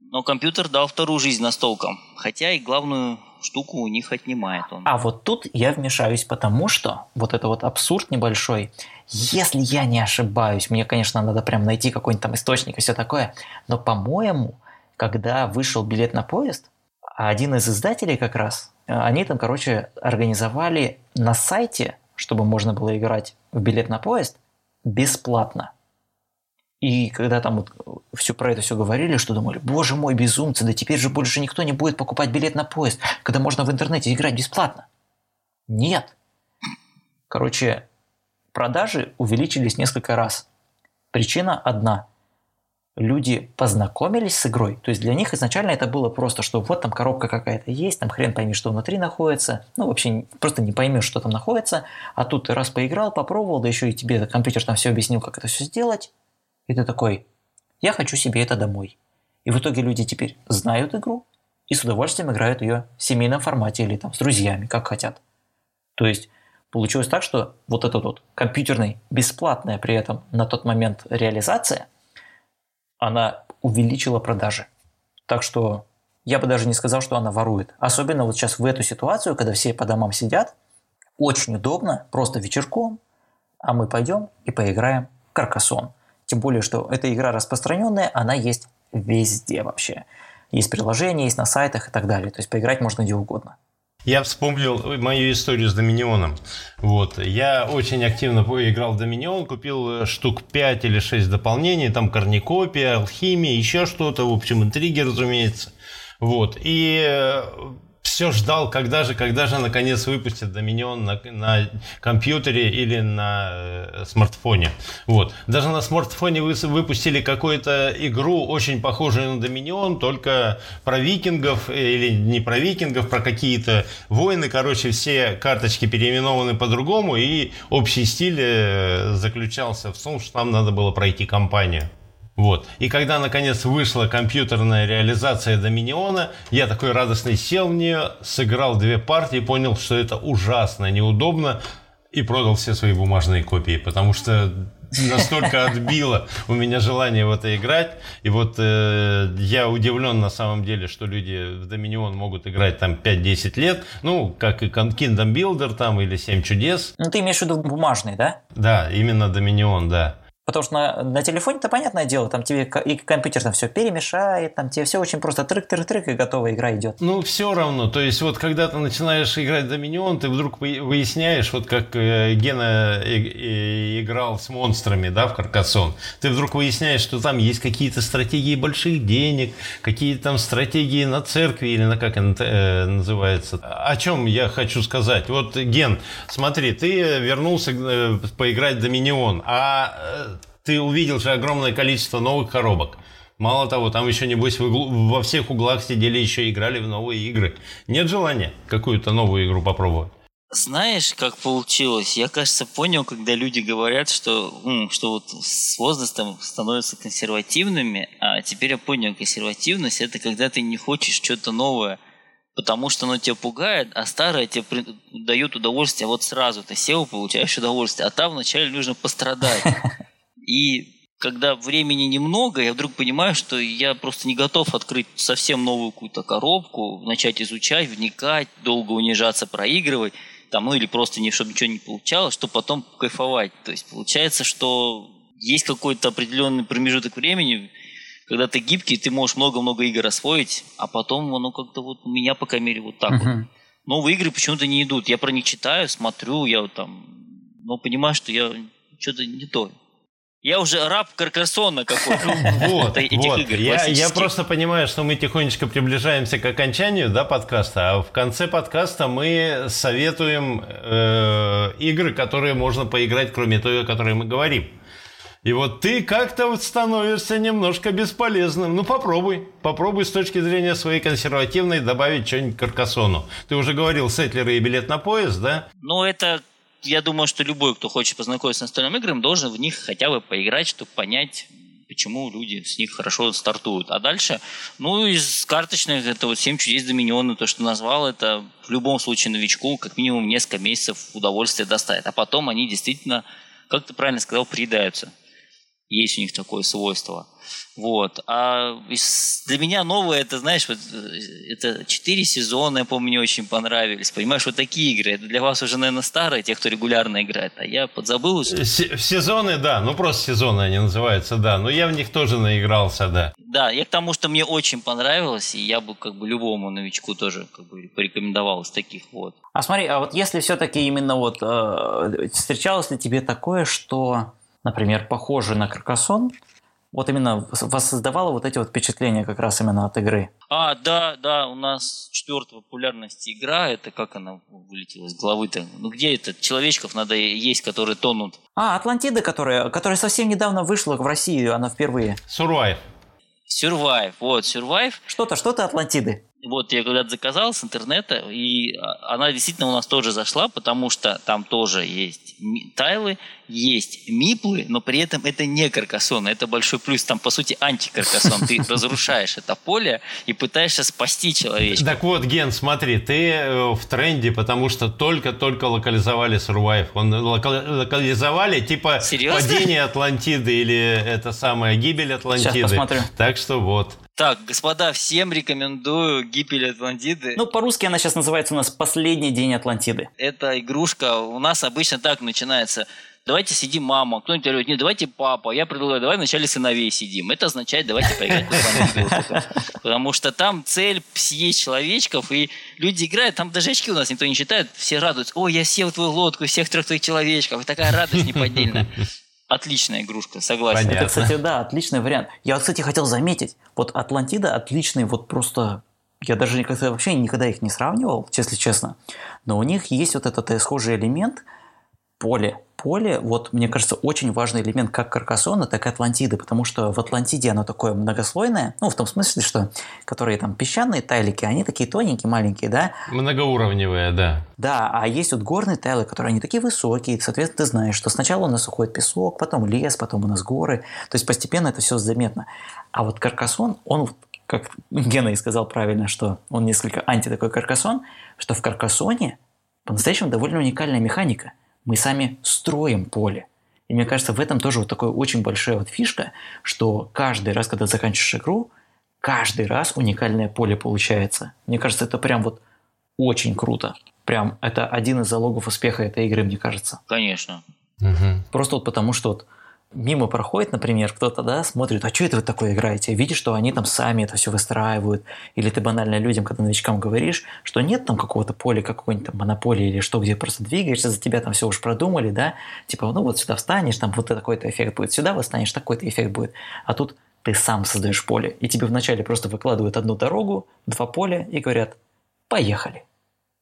Но компьютер дал вторую жизнь настолкам. Хотя и главную штуку у них отнимает он. А вот тут я вмешаюсь, потому что вот это вот абсурд небольшой. Если я не ошибаюсь, мне, конечно, надо прям найти какой-нибудь там источник и все такое, но, по-моему, когда вышел билет на поезд, один из издателей как раз, э, они там, короче, организовали на сайте, чтобы можно было играть в билет на поезд, бесплатно. И когда там вот все про это все говорили, что думали, боже мой, безумцы, да теперь же больше никто не будет покупать билет на поезд, когда можно в интернете играть бесплатно. Нет. Короче, продажи увеличились несколько раз. Причина одна. Люди познакомились с игрой, то есть для них изначально это было просто, что вот там коробка какая-то есть, там хрен пойми, что внутри находится, ну вообще просто не поймешь, что там находится, а тут ты раз поиграл, попробовал, да еще и тебе компьютер там все объяснил, как это все сделать, и ты такой, я хочу себе это домой. И в итоге люди теперь знают игру и с удовольствием играют ее в семейном формате или там с друзьями, как хотят. То есть получилось так, что вот эта вот компьютерная, бесплатная при этом на тот момент реализация, она увеличила продажи. Так что я бы даже не сказал, что она ворует. Особенно вот сейчас в эту ситуацию, когда все по домам сидят, очень удобно, просто вечерком, а мы пойдем и поиграем в Каркасон. Тем более, что эта игра распространенная, она есть везде вообще. Есть приложения, есть на сайтах и так далее. То есть поиграть можно где угодно. Я вспомнил мою историю с Доминионом. Вот. Я очень активно играл в Доминион, купил штук 5 или 6 дополнений, там корникопия, алхимия, еще что-то, в общем, интриги, разумеется. Вот. И э, все ждал, когда же, когда же наконец выпустят Доминион на, на компьютере или на э, смартфоне. Вот. Даже на смартфоне вы, выпустили какую-то игру, очень похожую на Доминион, только про викингов, э, или не про викингов, про какие-то войны. Короче, все карточки переименованы по-другому, и общий стиль э, заключался в том, что нам надо было пройти кампанию. Вот. И когда, наконец, вышла компьютерная реализация Доминиона, я такой радостный сел в нее, сыграл две партии, понял, что это ужасно неудобно, и продал все свои бумажные копии, потому что настолько отбило у меня желание в это играть. И вот э, я удивлен на самом деле, что люди в Доминион могут играть там 5-10 лет. Ну, как и Kingdom Builder там или 7 чудес. Ну, ты имеешь в виду бумажный, да? Да, именно Доминион, да. Потому что на, на телефоне-то понятное дело, там тебе и компьютер там все перемешает, там тебе все очень просто трык-трык-трык, и готовая игра идет. Ну, все равно. То есть, вот когда ты начинаешь играть Доминион, ты вдруг выясняешь, вот как э, Гена играл с монстрами, да, в Каркасон, ты вдруг выясняешь, что там есть какие-то стратегии больших денег, какие-то там стратегии на церкви, или на как это э, называется. О чем я хочу сказать? Вот, Ген, смотри, ты вернулся э, поиграть в Доминион, а ты увидел же огромное количество новых коробок. Мало того, там еще, небось, во всех углах сидели еще играли в новые игры. Нет желания какую-то новую игру попробовать? Знаешь, как получилось? Я, кажется, понял, когда люди говорят, что, что вот с возрастом становятся консервативными, а теперь я понял, консервативность – это когда ты не хочешь что-то новое, потому что оно тебя пугает, а старое тебе дает удовольствие вот сразу. Ты сел, получаешь удовольствие, а там вначале нужно пострадать. И когда времени немного, я вдруг понимаю, что я просто не готов открыть совсем новую какую-то коробку, начать изучать, вникать, долго унижаться, проигрывать, там, ну или просто не, чтобы ничего не получалось, чтобы потом кайфовать. То есть получается, что есть какой-то определенный промежуток времени, когда ты гибкий, ты можешь много-много игр освоить, а потом оно как-то вот у меня, по крайней мере, вот так uh-huh. вот. Новые игры почему-то не идут. Я про них читаю, смотрю, я вот там, но понимаю, что я что-то не то. Я уже раб Каркасона какой-то. Вот, этих вот. Игр, я, я просто понимаю, что мы тихонечко приближаемся к окончанию да, подкаста, а в конце подкаста мы советуем э, игры, которые можно поиграть, кроме той, о которой мы говорим. И вот ты как-то вот становишься немножко бесполезным. Ну, попробуй. Попробуй с точки зрения своей консервативной добавить что-нибудь к Каркасону. Ты уже говорил, сетлеры и билет на поезд, да? Ну, это я думаю, что любой, кто хочет познакомиться с настольными играми, должен в них хотя бы поиграть, чтобы понять, почему люди с них хорошо стартуют. А дальше, ну, из карточных, это вот 7 чудес Доминиона, то, что назвал, это в любом случае новичку как минимум несколько месяцев удовольствия доставит. А потом они действительно, как ты правильно сказал, приедаются. Есть у них такое свойство. Вот. А для меня новое, это, знаешь, вот, э, это четыре сезона, я помню, мне очень понравились. Понимаешь, вот такие игры. Это для вас уже, наверное, старые, те, кто регулярно играет. А я подзабыл. Э, в сезоны, да. Ну, просто сезоны они называются, да. Но я в них тоже наигрался, да. Да, я к тому, что мне очень понравилось, и я бы как бы любому новичку тоже как бы порекомендовал из таких вот. А смотри, а вот если все-таки именно вот э, встречалось ли тебе такое, что, например, похоже на Каркасон, вот именно воссоздавало вот эти вот впечатления как раз именно от игры. А, да, да, у нас четвертая популярность игра, это как она вылетела из головы-то? Ну где это? Человечков надо есть, которые тонут. А, Атлантида, которая, которая совсем недавно вышла в Россию, она впервые. Survive. Survive, вот, Survive. Что-то, что-то Атлантиды. Вот я когда-то заказал с интернета, и а, она действительно у нас тоже зашла, потому что там тоже есть тайлы, есть миплы, но при этом это не каркасон, это большой плюс. Там, по сути, антикаркасон. Ты разрушаешь это поле и пытаешься спасти человечка. Так вот, Ген, смотри, ты э, в тренде, потому что только-только локализовали Survive. Он локализовали, типа, Серьезно? падение Атлантиды или это самая гибель Атлантиды. Сейчас посмотрю. Так что вот. Так, господа, всем рекомендую «Гибель Атлантиды». Ну, по-русски она сейчас называется у нас «Последний день Атлантиды». Это игрушка, у нас обычно так начинается – давайте сидим мама, кто-нибудь говорит, нет, давайте папа. Я предлагаю, давай вначале сыновей сидим. Это означает, давайте поиграть в Потому что там цель съесть человечков, и люди играют, там даже очки у нас никто не считает, все радуются. Ой, я сел в твою лодку, всех трех твоих человечков. И такая радость неподдельная. Отличная игрушка, согласен. Понятно. Это, кстати, да, отличный вариант. Я, кстати, хотел заметить, вот Атлантида отличный, вот просто я даже никогда, вообще никогда их не сравнивал, если честно. Но у них есть вот этот схожий элемент – поле поле, вот, мне кажется, очень важный элемент как Каркасона, так и Атлантиды, потому что в Атлантиде оно такое многослойное, ну, в том смысле, что которые там песчаные тайлики, они такие тоненькие, маленькие, да? Многоуровневые, да. Да, а есть вот горные тайлы, которые они такие высокие, соответственно, ты знаешь, что сначала у нас уходит песок, потом лес, потом у нас горы, то есть постепенно это все заметно. А вот Каркасон, он как Гена и сказал правильно, что он несколько анти такой каркасон, что в каркасоне по-настоящему довольно уникальная механика. Мы сами строим поле. И мне кажется, в этом тоже вот такая очень большая вот фишка, что каждый раз, когда заканчиваешь игру, каждый раз уникальное поле получается. Мне кажется, это прям вот очень круто. Прям это один из залогов успеха этой игры, мне кажется. Конечно. Угу. Просто вот потому, что вот мимо проходит, например, кто-то, да, смотрит, а что это вы такое играете? Видишь, что они там сами это все выстраивают. Или ты банально людям, когда новичкам говоришь, что нет там какого-то поля, какой-нибудь там монополии или что, где просто двигаешься, за тебя там все уж продумали, да, типа, ну вот сюда встанешь, там вот такой-то эффект будет, сюда встанешь, такой-то эффект будет. А тут ты сам создаешь поле, и тебе вначале просто выкладывают одну дорогу, два поля и говорят, поехали.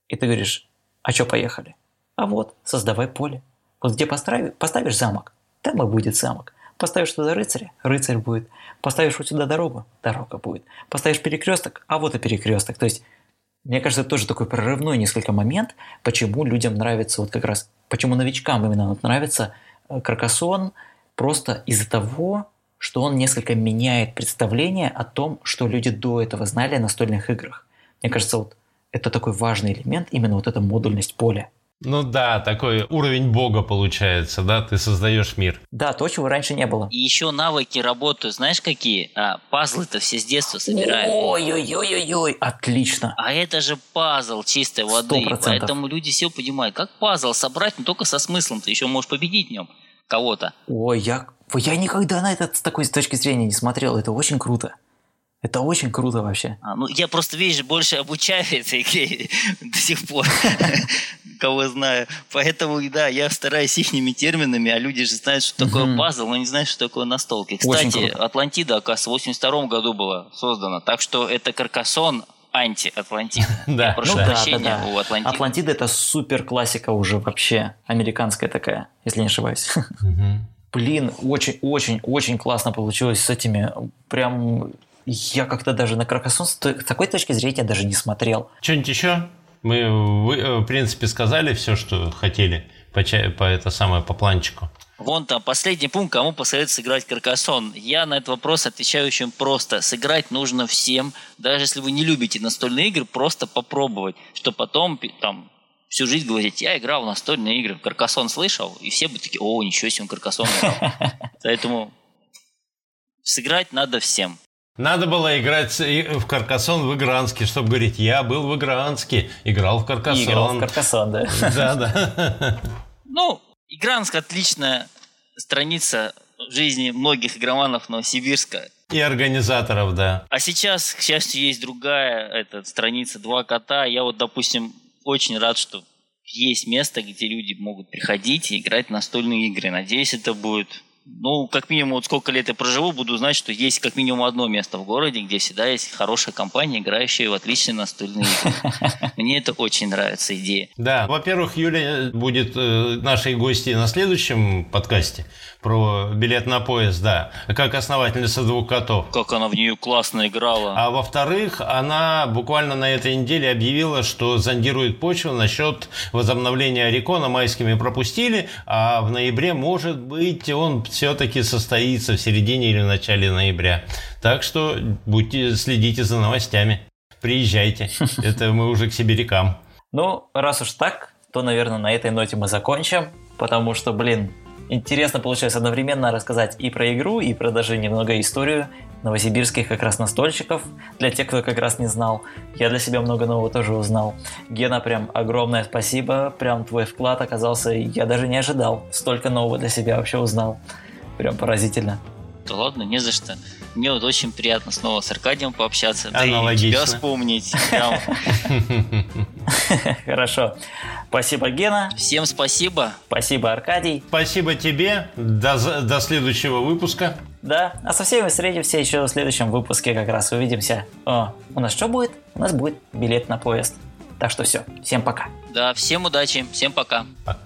И ты говоришь, а что поехали? А вот, создавай поле. Вот где поставишь, поставишь замок, там и будет замок. Поставишь туда рыцаря, рыцарь будет. Поставишь вот сюда дорогу, дорога будет. Поставишь перекресток, а вот и перекресток. То есть, мне кажется, это тоже такой прорывной несколько момент, почему людям нравится вот как раз, почему новичкам именно вот нравится э, Каркасон, просто из-за того, что он несколько меняет представление о том, что люди до этого знали о настольных играх. Мне кажется, вот это такой важный элемент, именно вот эта модульность поля. Ну да, такой уровень бога получается, да, ты создаешь мир. Да, то, чего раньше не было. И еще навыки работают, знаешь какие? А, пазлы-то все с детства собираем. Ой-ой-ой-ой-ой, отлично. А это же пазл чистой воды. 100%. Поэтому люди все понимают, как пазл собрать, но только со смыслом. Ты еще можешь победить в нем кого-то. Ой, я, я никогда на это с такой точки зрения не смотрел. Это очень круто. Это очень круто вообще. А, ну, я просто, видишь, больше обучаю этой игре до сих пор, кого знаю. Поэтому, да, я стараюсь их терминами, а люди же знают, что такое пазл, но не знают, что такое настолки. Кстати. Атлантида, оказывается, в 82 году была создана. Так что это Каркассон анти-Атлантида. Да, прошу да. прощения да, да. у Атлантиды. Атлантида это супер классика уже вообще. Американская такая, если не ошибаюсь. Блин, очень-очень-очень классно получилось с этими. Прям я как-то даже на Каркасон с такой точки зрения даже не смотрел. Что-нибудь еще? Мы, вы, э, в принципе, сказали все, что хотели по, по это самое по планчику. Вон там последний пункт, кому посоветуют сыграть Каркасон. Я на этот вопрос отвечаю очень просто. Сыграть нужно всем, даже если вы не любите настольные игры, просто попробовать, что потом там всю жизнь говорить, я играл в настольные игры, Каркасон слышал, и все будут такие, о, ничего себе, он Каркасон играл. Поэтому сыграть надо всем. Надо было играть в Каркасон в Игранске, чтобы говорить, я был в Игранске, играл в Каркасон. И играл в Каркасон, да. Да, да. Ну, Игранск отличная страница в жизни многих игроманов Новосибирска. И организаторов, да. А сейчас, к счастью, есть другая эта, страница «Два кота». Я вот, допустим, очень рад, что есть место, где люди могут приходить и играть в настольные игры. Надеюсь, это будет... Ну, как минимум, вот сколько лет я проживу, буду знать, что есть как минимум одно место в городе, где всегда есть хорошая компания, играющая в отличные настольные игры. Мне это очень нравится идея. Да, во-первых, Юля будет э, нашей гостьей на следующем подкасте про билет на поезд, да, как основательница двух котов. Как она в нее классно играла. А во-вторых, она буквально на этой неделе объявила, что зондирует почву насчет возобновления Орикона. Майскими пропустили, а в ноябре, может быть, он все-таки состоится в середине или в начале ноября. Так что будьте, следите за новостями. Приезжайте. Это мы уже к сибирякам. Ну, раз уж так, то, наверное, на этой ноте мы закончим, потому что, блин, интересно получилось одновременно рассказать и про игру, и про даже немного историю новосибирских как раз настольщиков, для тех, кто как раз не знал. Я для себя много нового тоже узнал. Гена, прям огромное спасибо, прям твой вклад оказался, я даже не ожидал, столько нового для себя вообще узнал. Прям поразительно. Да ладно, не за что. Мне вот очень приятно снова с Аркадием пообщаться. Да и Аналогично. тебя вспомнить. Прям Хорошо. Спасибо, Гена. Всем спасибо. Спасибо, Аркадий. Спасибо тебе. До, до следующего выпуска. Да, а со всеми встретимся еще в следующем выпуске, как раз увидимся. О, у нас что будет? У нас будет билет на поезд. Так что все, всем пока. Да, всем удачи. Всем пока. Пока.